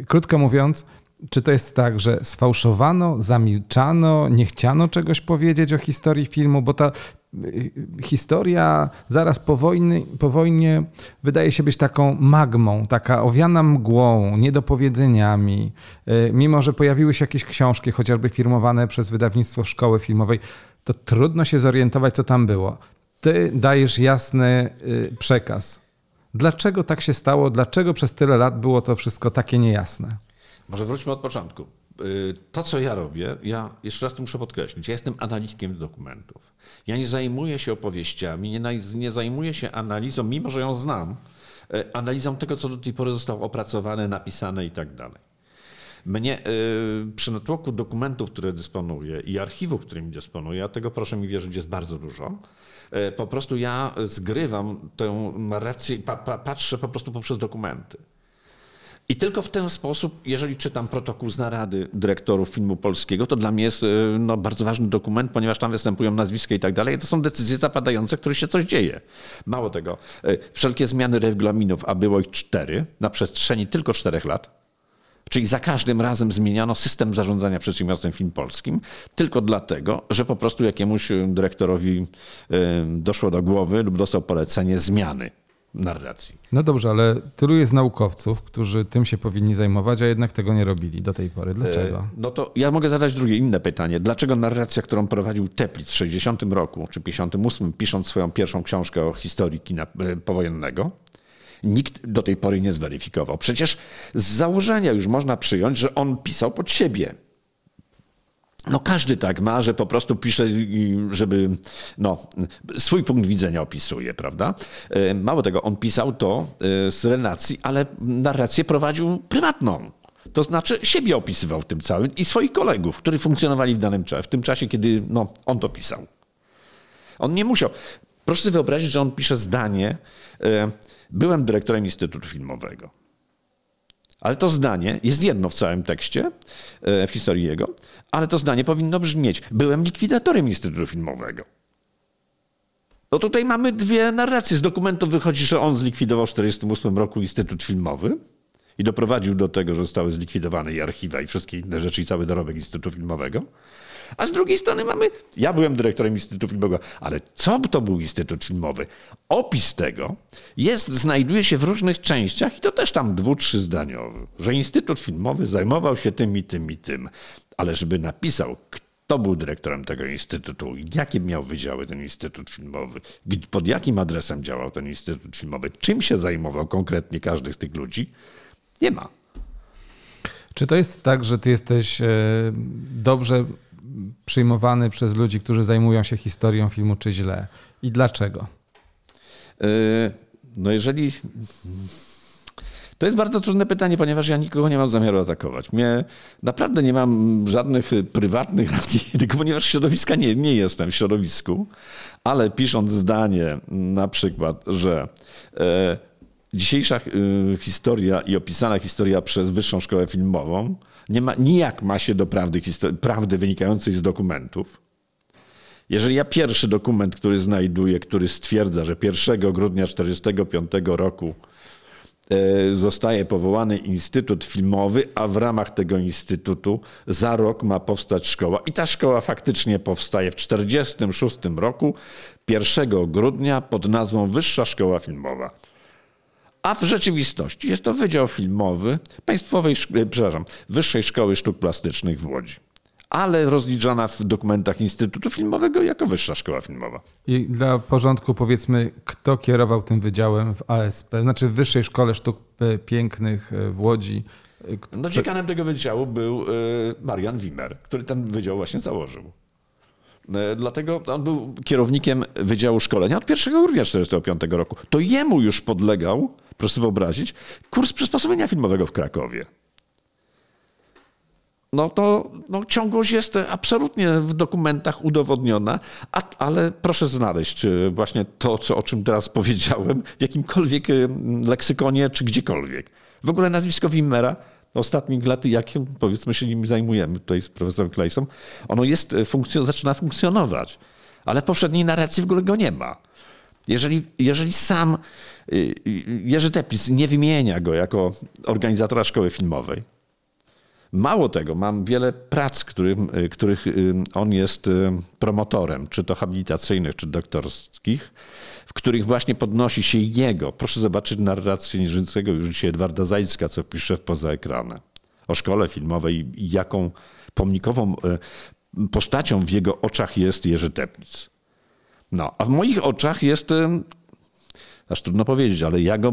Y, krótko mówiąc, czy to jest tak, że sfałszowano, zamilczano, nie chciano czegoś powiedzieć o historii filmu, bo ta historia zaraz po, wojny, po wojnie wydaje się być taką magmą, taka owiana mgłą, niedopowiedzeniami. Mimo, że pojawiły się jakieś książki, chociażby firmowane przez wydawnictwo Szkoły Filmowej, to trudno się zorientować, co tam było. Ty dajesz jasny przekaz. Dlaczego tak się stało? Dlaczego przez tyle lat było to wszystko takie niejasne? Może wróćmy od początku. Y, to, co ja robię, ja jeszcze raz to muszę podkreślić, ja jestem analitykiem dokumentów. Ja nie zajmuję się opowieściami, nie, nie zajmuję się analizą, mimo że ją znam, y, analizą tego, co do tej pory zostało opracowane, napisane i tak dalej. Mnie y, przy natłoku dokumentów, które dysponuję i archiwów, którymi dysponuję, a tego proszę mi wierzyć jest bardzo dużo, po prostu ja zgrywam tę narrację, pa, pa, patrzę po prostu poprzez dokumenty. I tylko w ten sposób, jeżeli czytam protokół z narady dyrektorów filmu polskiego, to dla mnie jest e, no, bardzo ważny dokument, ponieważ tam występują nazwiska i tak dalej. To są decyzje zapadające, w których się coś dzieje. Mało tego, e, wszelkie zmiany regulaminów, a było ich cztery, na przestrzeni tylko czterech lat, Czyli za każdym razem zmieniano system zarządzania przedsiębiorstwem film polskim, tylko dlatego, że po prostu jakiemuś dyrektorowi e, doszło do głowy lub dostał polecenie zmiany narracji. No dobrze, ale tylu jest naukowców, którzy tym się powinni zajmować, a jednak tego nie robili do tej pory. Dlaczego? E, no to ja mogę zadać drugie, inne pytanie. Dlaczego narracja, którą prowadził Teplitz w 60 roku czy 58, pisząc swoją pierwszą książkę o historii kina e, powojennego, nikt do tej pory nie zweryfikował. Przecież z założenia już można przyjąć, że on pisał pod siebie. No każdy tak ma, że po prostu pisze, żeby no, swój punkt widzenia opisuje, prawda? E, mało tego, on pisał to e, z relacji, ale narrację prowadził prywatną. To znaczy siebie opisywał w tym całym i swoich kolegów, którzy funkcjonowali w danym czasie, w tym czasie, kiedy no, on to pisał. On nie musiał. Proszę sobie wyobrazić, że on pisze zdanie. E, byłem dyrektorem Instytutu Filmowego. Ale to zdanie jest jedno w całym tekście, w historii jego, ale to zdanie powinno brzmieć: Byłem likwidatorem Instytutu Filmowego. No tutaj mamy dwie narracje. Z dokumentów wychodzi, że on zlikwidował w 1948 roku Instytut Filmowy i doprowadził do tego, że zostały zlikwidowane i archiwa i wszystkie inne rzeczy i cały dorobek Instytutu Filmowego. A z drugiej strony mamy, ja byłem dyrektorem Instytutu Filmowego, ale co to był Instytut Filmowy? Opis tego jest, znajduje się w różnych częściach i to też tam dwu, zdaniowy, że Instytut Filmowy zajmował się tym i tym i tym ale żeby napisał, kto był dyrektorem tego instytutu, jakie miał wydziały ten instytut filmowy, pod jakim adresem działał ten instytut filmowy, czym się zajmował konkretnie każdy z tych ludzi, nie ma. Czy to jest tak, że ty jesteś e, dobrze przyjmowany przez ludzi, którzy zajmują się historią filmu, czy źle? I dlaczego? E, no jeżeli to jest bardzo trudne pytanie, ponieważ ja nikogo nie mam zamiaru atakować. Mnie naprawdę nie mam żadnych prywatnych tylko ponieważ środowiska nie, nie jestem w środowisku, ale pisząc zdanie na przykład, że e, dzisiejsza e, historia i opisana historia przez Wyższą Szkołę Filmową nie ma, nijak ma się do prawdy, prawdy wynikającej z dokumentów, jeżeli ja pierwszy dokument, który znajduję, który stwierdza, że 1 grudnia 1945 roku E, zostaje powołany Instytut Filmowy, a w ramach tego instytutu za rok ma powstać szkoła. I ta szkoła faktycznie powstaje w 1946 roku, 1 grudnia pod nazwą Wyższa Szkoła Filmowa. A w rzeczywistości jest to Wydział Filmowy Państwowej, e, przepraszam, Wyższej Szkoły Sztuk Plastycznych w Łodzi ale rozliczana w dokumentach Instytutu Filmowego jako Wyższa Szkoła Filmowa. I dla porządku powiedzmy, kto kierował tym wydziałem w ASP, znaczy w Wyższej Szkole Sztuk Pięknych e, w Łodzi? E, no dziekanem tego wydziału był e, Marian Wimmer, który ten wydział właśnie założył. Dlatego on był kierownikiem Wydziału Szkolenia od 1 grudnia 1945 roku. To jemu już podlegał, proszę sobie wyobrazić, kurs przysposobienia filmowego w Krakowie no to no, ciągłość jest absolutnie w dokumentach udowodniona, a, ale proszę znaleźć właśnie to, co, o czym teraz powiedziałem, w jakimkolwiek leksykonie czy gdziekolwiek. W ogóle nazwisko Wimmera ostatnich lat, jak powiedzmy się nim zajmujemy tutaj z profesorem Klejsą, ono jest, funkcjon zaczyna funkcjonować, ale w poprzedniej narracji w ogóle go nie ma. Jeżeli, jeżeli sam y, y, Jerzy Teplis nie wymienia go jako organizatora szkoły filmowej, Mało tego, mam wiele prac, którym, których on jest promotorem, czy to habilitacyjnych, czy doktorskich, w których właśnie podnosi się jego, proszę zobaczyć narrację niżycego już dzisiaj Edwarda Zajcka, co pisze w Poza ekranem, o szkole filmowej i jaką pomnikową postacią w jego oczach jest Jerzy Teplic. No, a w moich oczach jest, aż trudno powiedzieć, ale ja go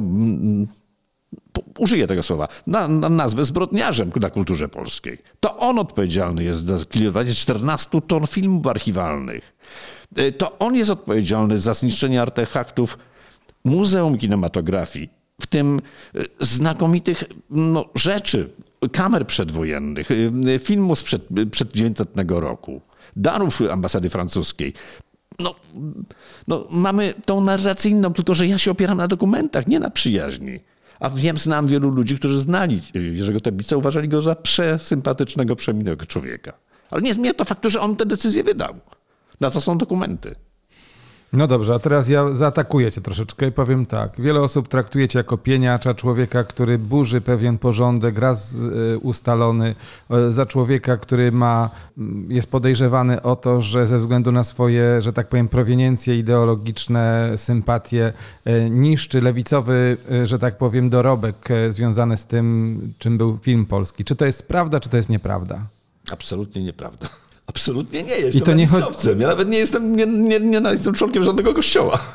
użyję tego słowa, na, na nazwę zbrodniarzem na kulturze polskiej. To on odpowiedzialny jest za zlikwidowanie 14 ton filmów archiwalnych. E, to on jest odpowiedzialny za zniszczenie artefaktów Muzeum Kinematografii, w tym e, znakomitych no, rzeczy, kamer przedwojennych, filmu sprzed przed 900 roku, darów ambasady francuskiej. No, no, mamy tą narracyjną, tylko że ja się opieram na dokumentach, nie na przyjaźni. A wiem, znam wielu ludzi, którzy znali Jerzego Tebica, uważali go za przesympatycznego, przemiłego człowieka. Ale nie zmienia to faktu, że on tę decyzję wydał. Na co są dokumenty? No dobrze, a teraz ja zaatakuję cię troszeczkę i powiem tak. Wiele osób traktuje cię jako pieniacza, człowieka, który burzy pewien porządek, raz y, ustalony, za człowieka, który ma, mm, jest podejrzewany o to, że ze względu na swoje, że tak powiem, proweniencje ideologiczne, sympatie, y, niszczy lewicowy, że tak powiem, dorobek związany z tym, czym był film polski. Czy to jest prawda, czy to jest nieprawda? Absolutnie nieprawda. Absolutnie nie jestem I to nie chodzi... Ja nawet nie jestem, nie, nie, nie jestem członkiem żadnego kościoła.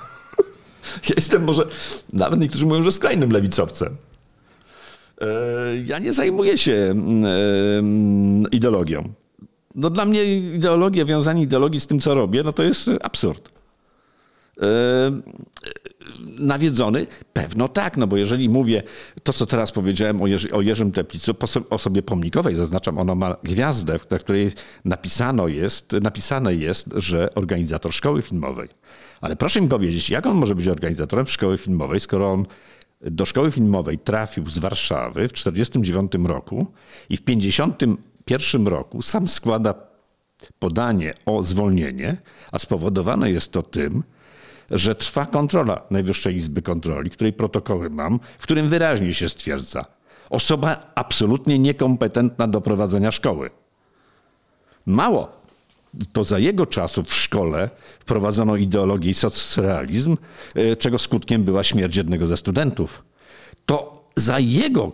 Ja jestem może, nawet niektórzy mówią, że skrajnym lewicowcem. E, ja nie zajmuję się e, ideologią. No dla mnie ideologia, wiązanie ideologii z tym, co robię, no to jest absurd. Nawiedzony? Pewno tak, no bo jeżeli mówię to, co teraz powiedziałem o, Jerzy, o Jerzym Teplicu, osobie pomnikowej, zaznaczam, ona ma gwiazdę, na której napisano jest, napisane jest, że organizator szkoły filmowej. Ale proszę mi powiedzieć, jak on może być organizatorem szkoły filmowej, skoro on do szkoły filmowej trafił z Warszawy w 1949 roku i w 1951 roku sam składa podanie o zwolnienie, a spowodowane jest to tym, że trwa kontrola Najwyższej Izby Kontroli, której protokoły mam, w którym wyraźnie się stwierdza, osoba absolutnie niekompetentna do prowadzenia szkoły. Mało, to za jego czasów w szkole wprowadzono ideologię i socrealizm, e, czego skutkiem była śmierć jednego ze studentów. To za jego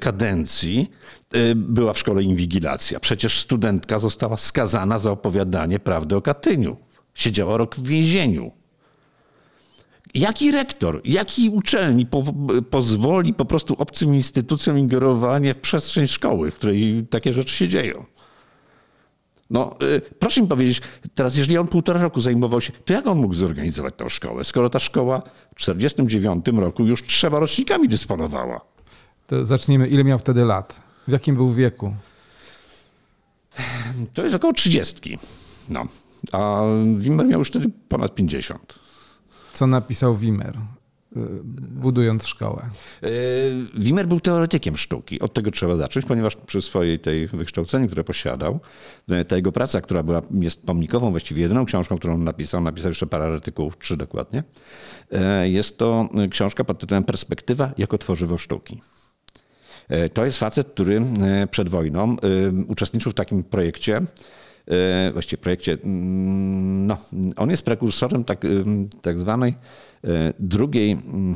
kadencji e, była w szkole inwigilacja. Przecież studentka została skazana za opowiadanie prawdy o Katyniu. Siedziała rok w więzieniu. Jaki rektor, jaki uczelni po, pozwoli po prostu obcym instytucjom ingerowanie w przestrzeń szkoły, w której takie rzeczy się dzieją? No, y, proszę mi powiedzieć, teraz jeżeli on półtora roku zajmował się, to jak on mógł zorganizować tę szkołę, skoro ta szkoła w 1949 roku już trzema rocznikami dysponowała? To zacznijmy, ile miał wtedy lat? W jakim był wieku? To jest około 30. No. A Wimmer miał już wtedy ponad 50 co napisał Wimmer y, budując szkołę? Y, Wimmer był teoretykiem sztuki. Od tego trzeba zacząć, ponieważ przy swojej tej wykształceniu, które posiadał, y, ta jego praca, która była, jest pomnikową, właściwie jedyną książką, którą napisał, napisał jeszcze parę artykułów, trzy dokładnie, jest to książka pod tytułem Perspektywa jako tworzywo sztuki. To jest facet, który przed wojną uczestniczył w takim projekcie, właściwie projekcie, mm, no, on jest prekursorem tak, tak zwanej e, drugiej mm,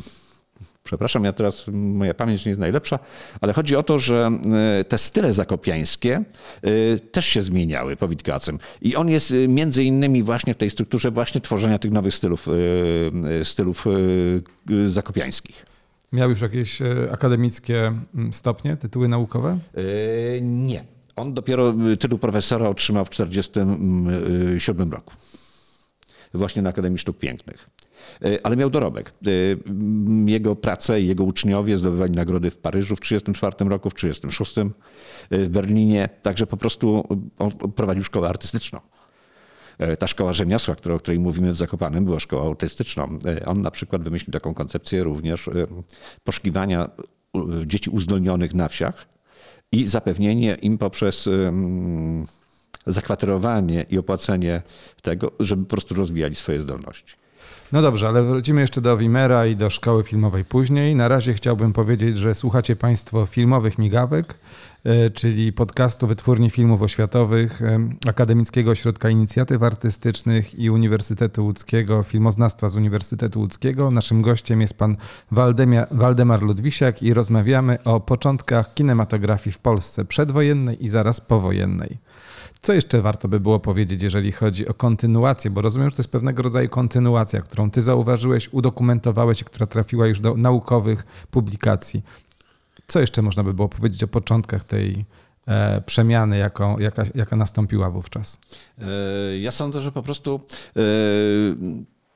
Przepraszam, ja teraz moja pamięć nie jest najlepsza, ale chodzi o to, że e, te style zakopiańskie też się zmieniały po Witkacym. I on jest między innymi właśnie w tej strukturze właśnie tworzenia tych nowych stylów, stylów zakopiańskich. Miał już jakieś akademickie stopnie, tytuły naukowe? Nie. On dopiero y, tytuł profesora otrzymał w 1947 roku. Właśnie na Akademii Sztuk Pięknych. Y, ale miał dorobek. Y, jego prace i jego uczniowie zdobywali nagrody w Paryżu w 1934 roku, w 1936 w Berlinie. Także po prostu prowadził szkołę artystyczną. Ta szkoła rzemiosła, o której mówimy w Zakopanem, była szkołą artystyczną. On na przykład wymyślił taką koncepcję również poszukiwania dzieci uzdolnionych na wsiach i zapewnienie im poprzez zakwaterowanie i opłacenie tego, żeby po prostu rozwijali swoje zdolności. No dobrze, ale wrócimy jeszcze do Wimera i do szkoły filmowej później. Na razie chciałbym powiedzieć, że słuchacie Państwo filmowych migawek, e, czyli podcastu Wytwórni Filmów Oświatowych e, Akademickiego Ośrodka Inicjatyw Artystycznych i Uniwersytetu Łódzkiego, Filmoznawstwa z Uniwersytetu Łódzkiego. Naszym gościem jest pan Waldemia, Waldemar Ludwisiak i rozmawiamy o początkach kinematografii w Polsce przedwojennej i zaraz powojennej. Co jeszcze warto by było powiedzieć, jeżeli chodzi o kontynuację? Bo rozumiem, że to jest pewnego rodzaju kontynuacja, którą ty zauważyłeś, udokumentowałeś która trafiła już do naukowych publikacji. Co jeszcze można by było powiedzieć o początkach tej e, przemiany, jaką, jaka, jaka nastąpiła wówczas? E, ja sądzę, że po prostu e,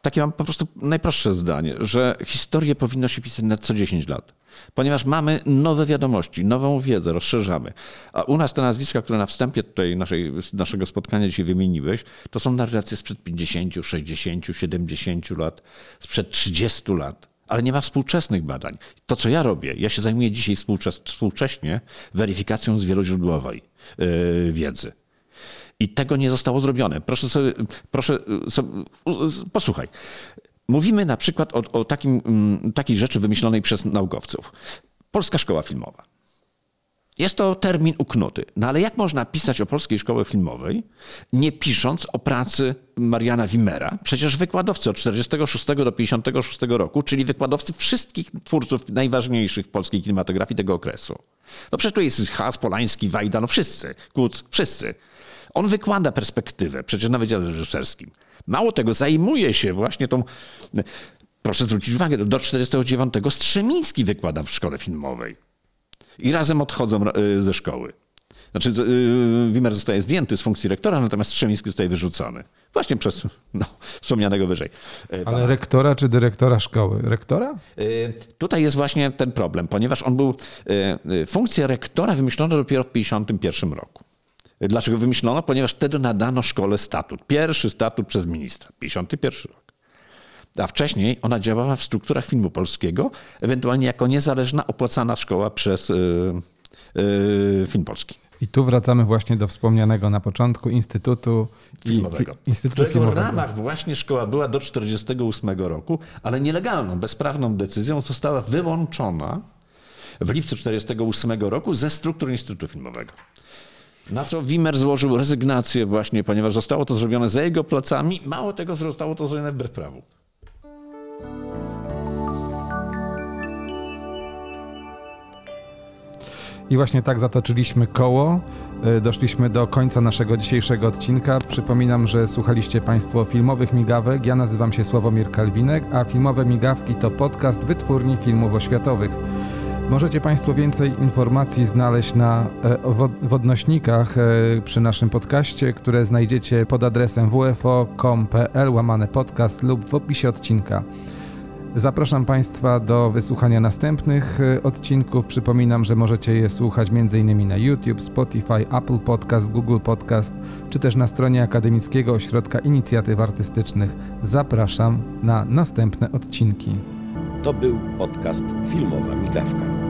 takie mam po prostu najprostsze zdanie, że historię powinno się pisać na co 10 lat ponieważ mamy nowe wiadomości, nową wiedzę, rozszerzamy. A u nas te nazwiska, które na wstępie tutaj naszej, naszego spotkania dzisiaj wymieniłeś, to są narracje sprzed 50, 60, 70 lat, sprzed 30 lat. Ale nie ma współczesnych badań. To, co ja robię, ja się zajmuję dzisiaj współcześnie weryfikacją zwieloźródłowej yy, wiedzy. I tego nie zostało zrobione. Proszę sobie, proszę sobie, posłuchaj. Mówimy na przykład o, o takim, mm, takiej rzeczy wymyślonej przez naukowców. Polska Szkoła Filmowa. Jest to termin uknuty. No ale jak można pisać o polskiej szkole filmowej, nie pisząc o pracy Mariana Wimera? Przecież wykładowcy od 46 do 56 roku, czyli wykładowcy wszystkich twórców najważniejszych w polskiej kinematografii tego okresu. No przecież tu jest Has, Polański, Wajda, no wszyscy, Kuc, wszyscy. On wykłada perspektywę, przecież na Wydziale Reżyserskim. Mało tego, zajmuje się właśnie tą. Proszę zwrócić uwagę, do 49 Strzemiński wykłada w szkole filmowej. I razem odchodzą e, ze szkoły. Znaczy, e, Wimmer zostaje zdjęty z funkcji rektora, natomiast Strzemiński zostaje wyrzucony. Właśnie przez no, wspomnianego wyżej. E, Ale rektora czy dyrektora szkoły? Rektora? Tutaj jest właśnie ten problem, ponieważ on był. Funkcja rektora wymyślona dopiero w 1951 roku. Dlaczego wymyślono? Ponieważ wtedy nadano szkole statut. Pierwszy statut przez ministra, 51 rok. A wcześniej ona działała w strukturach filmu polskiego, ewentualnie jako niezależna, opłacana szkoła przez yy, yy, film polski. I tu wracamy właśnie do wspomnianego na początku Instytutu Filmowego. Fi, Instytutu w Filmowego. ramach właśnie szkoła była do 1948 roku, ale nielegalną, bezprawną decyzją została wyłączona w lipcu 1948 roku ze struktur Instytutu Filmowego. Na co Wimmer złożył rezygnację właśnie, ponieważ zostało to zrobione za jego plecami. Mało tego, zostało to zrobione wbrew prawu. I właśnie tak zatoczyliśmy koło. E, doszliśmy do końca naszego dzisiejszego odcinka. Przypominam, że słuchaliście Państwo filmowych migawek. Ja nazywam się Sławomir Kalwinek, a filmowe migawki to podcast wytwórni filmów oświatowych. Możecie Państwo więcej informacji znaleźć na e, wodnośnikach e, przy naszym podcaście, które znajdziecie pod adresem wfo.com.pl łamane podcast lub w opisie odcinka. Zapraszam Państwa do wysłuchania następnych e, odcinków. Przypominam, że możecie je słuchać m.in. na YouTube, Spotify, Apple Podcast, Google Podcast, czy też na stronie Akademickiego Ośrodka Inicjatyw Artystycznych. Zapraszam na następne odcinki. To był podcast Filmowa Migawka.